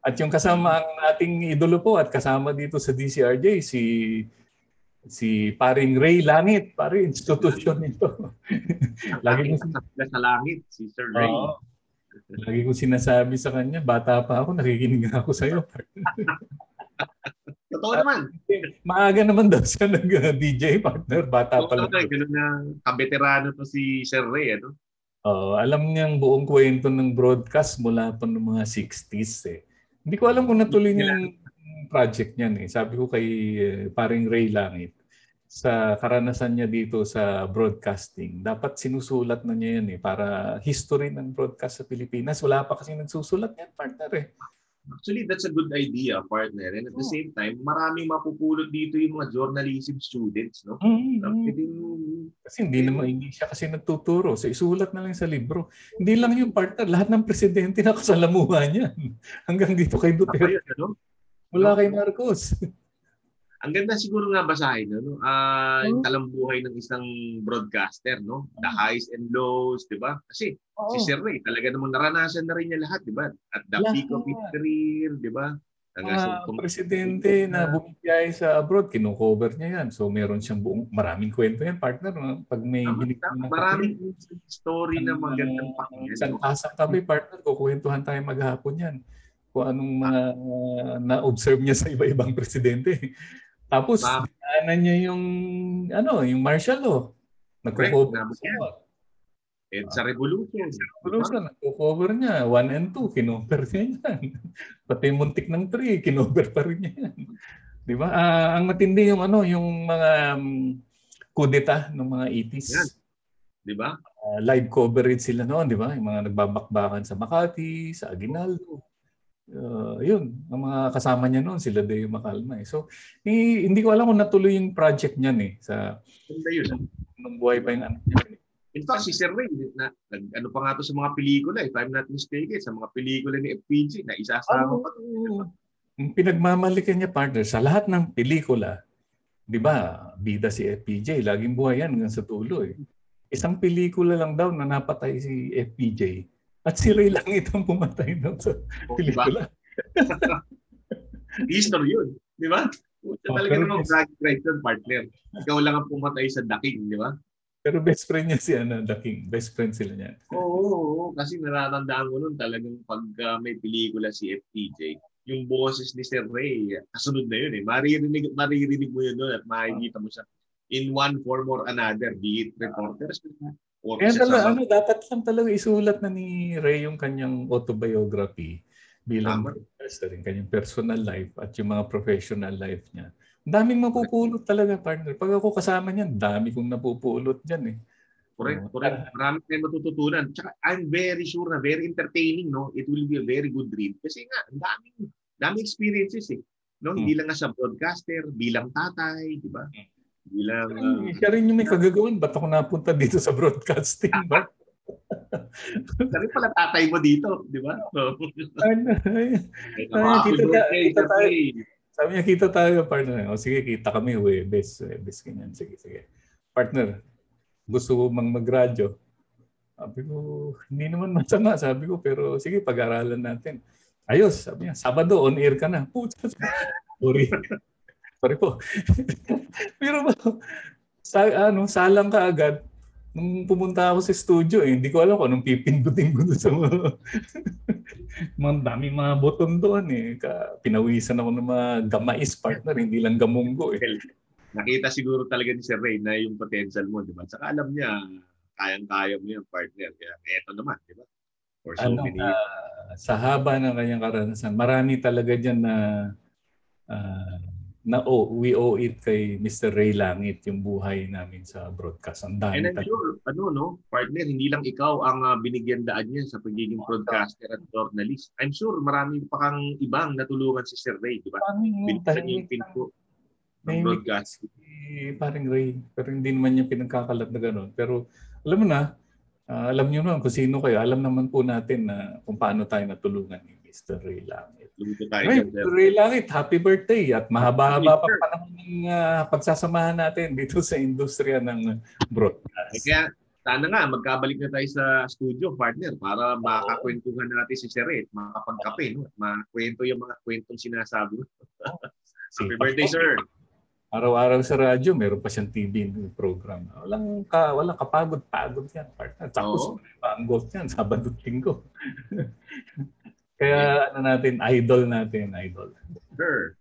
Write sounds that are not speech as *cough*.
At yung kasama ang ating idolo po at kasama dito sa DCRJ, si si paring Ray Langit, pare institusyon nito. *laughs* Lagi ko sa langit si Sir Ray. Oo. Lagi ko sinasabi sa kanya, bata pa ako, nakikinig ako sa iyo. *laughs* Totoo naman. *laughs* Maaga naman daw siya nag-DJ partner, bata pa lang. Totoo ganun na kabeterano to si Sir Ray, ano? Oo, alam niyang buong kwento ng broadcast mula pa ng mga 60s eh. Hindi ko alam kung natuloy niya yung project niyan eh. Sabi ko kay uh, paring Ray Langit, sa karanasan niya dito sa broadcasting, dapat sinusulat na niya yan eh para history ng broadcast sa Pilipinas. Wala pa kasi nagsusulat yan, partner eh. Actually, that's a good idea, partner. And at the oh. same time, maraming mapupulot dito yung mga journalism students, no? Mm-hmm. Kasi hindi naman hindi siya kasi nagtuturo. So isulat na lang sa libro. Hindi lang yung partner, lahat ng presidente *laughs* na kasalamuha niyan. Hanggang dito kay Duterte. Ano? Wala kay Marcos. *laughs* Ang ganda siguro nga basahin, no? Uh, yung talambuhay ng isang broadcaster, no? The highs and lows, di ba? Kasi oh. si Sir Ray, talaga namang naranasan na rin niya lahat, di ba? At the lahat. peak of his career, di ba? Mga uh, presidente na bumibiyay sa abroad, kino-cover niya yan. So meron siyang buong, maraming kwento yan, partner. No? Pag may Tama, hinig na Maraming story na magandang pakinggan. Isang pasang kami, partner, kukwentuhan tayo maghapon yan kung anong mga uh, na-observe niya sa iba-ibang presidente. *laughs* Tapos, dinaanan niya yung, ano, yung martial law. Nagko-cover siya. Eh, sa Revolution. Sa Revolution, nagko-cover niya. 1 and 2, kinover niya yan. *laughs* Pati muntik ng 3, kinover pa rin niya yan. Di ba? Uh, ang matindi yung ano, yung mga um, kudeta ng mga 80s. Yan. Di ba? Uh, live coverage sila noon, di ba? Yung mga nagbabakbakan sa Makati, sa Aguinaldo uh, yun, ang mga kasama niya noon, sila Deo Macalma. Eh. So, eh, hindi ko alam kung natuloy yung project niyan eh. Sa. Nung buhay pa yung anak niya. In fact, si Sir Ray, na, nag, ano pa nga to sa mga pelikula, if I'm not mistaken, sa mga pelikula ni FPG, na isasama oh, pa. Yung pinagmamalikan niya, partner, sa lahat ng pelikula, di ba, bida si FPJ, laging buhay yan hanggang sa tulo eh. Isang pelikula lang daw na napatay si FPJ at si Ray lang itong pumatay doon sa oh, pelikula. Diba? *laughs* History yun. Di ba? Oh, talaga namang drag right partner. Ikaw lang ang pumatay sa Daking, di ba? Pero best friend niya si ano, The King. Best friend sila niya. Oo, oo, oo. kasi natatandaan ko nun talagang pag uh, may pelikula si FTJ, yung boses ni Sir Ray, kasunod na yun eh. Maririnig, maririnig mo yun doon at makikita mo siya in one form or another, be it reporters, Or Kaya talaga, ano, dapat lang talaga isulat na ni Ray yung kanyang autobiography bilang broadcaster, yung kanyang personal life at yung mga professional life niya. Daming mapupulot talaga, partner. Pag ako kasama niyan, dami kong napupulot diyan eh. Correct, correct. Marami tayong matututunan. Tsaka I'm very sure na very entertaining, no? It will be a very good read. Kasi nga, ang daming, daming experiences eh. No? Hmm. Hindi lang nga sa broadcaster, bilang tatay, di ba? Hmm. Bilang, uh, siya rin yung may kagagawan. Ba't ako napunta dito sa broadcasting ba? *laughs* Sabi pala tatay mo dito, di ba? So, ano, kita, kita tayo. Sabi niya, kita tayo, partner. O sige, kita kami, Webes. Webes, ganyan. Sige, sige. Partner, gusto ko mang magradyo. Sabi ko, hindi naman masama, sabi ko, pero sige, pag-aralan natin. Ayos, sabi niya, Sabado, on air ka na. Puta, sorry. Sorry po. *laughs* Pero sa, ano, salang ka agad. Nung pumunta ako sa studio, eh, hindi ko alam kung anong pipindutin ko doon sa mga, mga daming mga button doon. Eh. Ka, pinawisan ako ng mga gamais partner, hindi lang gamunggo. Eh. Nakita siguro talaga ni Sir Ray na yung potential mo, di ba? Saka alam niya, kayang-kaya mo yung partner. Kaya eto naman, di ba? For so ano, many uh, sa haba ng kanyang karanasan, marami talaga dyan na uh, na oh, we owe it kay Mr. Ray Langit yung buhay namin sa broadcast. Ang dami And I'm sure, ano, no, partner, hindi lang ikaw ang uh, binigyan daan niya sa pagiging broadcaster at journalist. I'm sure marami pa kang ibang natulungan si Sir Ray, di ba? Binigyan niya yung pinto ng broadcast. Si paring Ray, pero hindi naman niya pinagkakalat na gano'n. Pero alam mo na, uh, alam niyo naman kung sino kayo. Alam naman po natin na kung paano tayo natulungan ni Mr. Ray Langit. Ay, Mr. Ray Langit, happy birthday at mahaba-haba pa panahon ng uh, pagsasamahan natin dito sa industriya ng broadcast. Kaya sana nga magkabalik na tayo sa studio, partner, para makakwentuhan natin si Sir Ed, makapagkape, no? Makwento yung mga kwentong sinasabi mo. *laughs* Happy birthday, sir! Araw-araw sa radyo, meron pa siyang TV program. Walang, ka, walang kapagod-pagod yan, partner. Tapos, oh. panggot yan, Sabado Linggo. *laughs* Kaya, ano natin, idol natin, idol. Sure.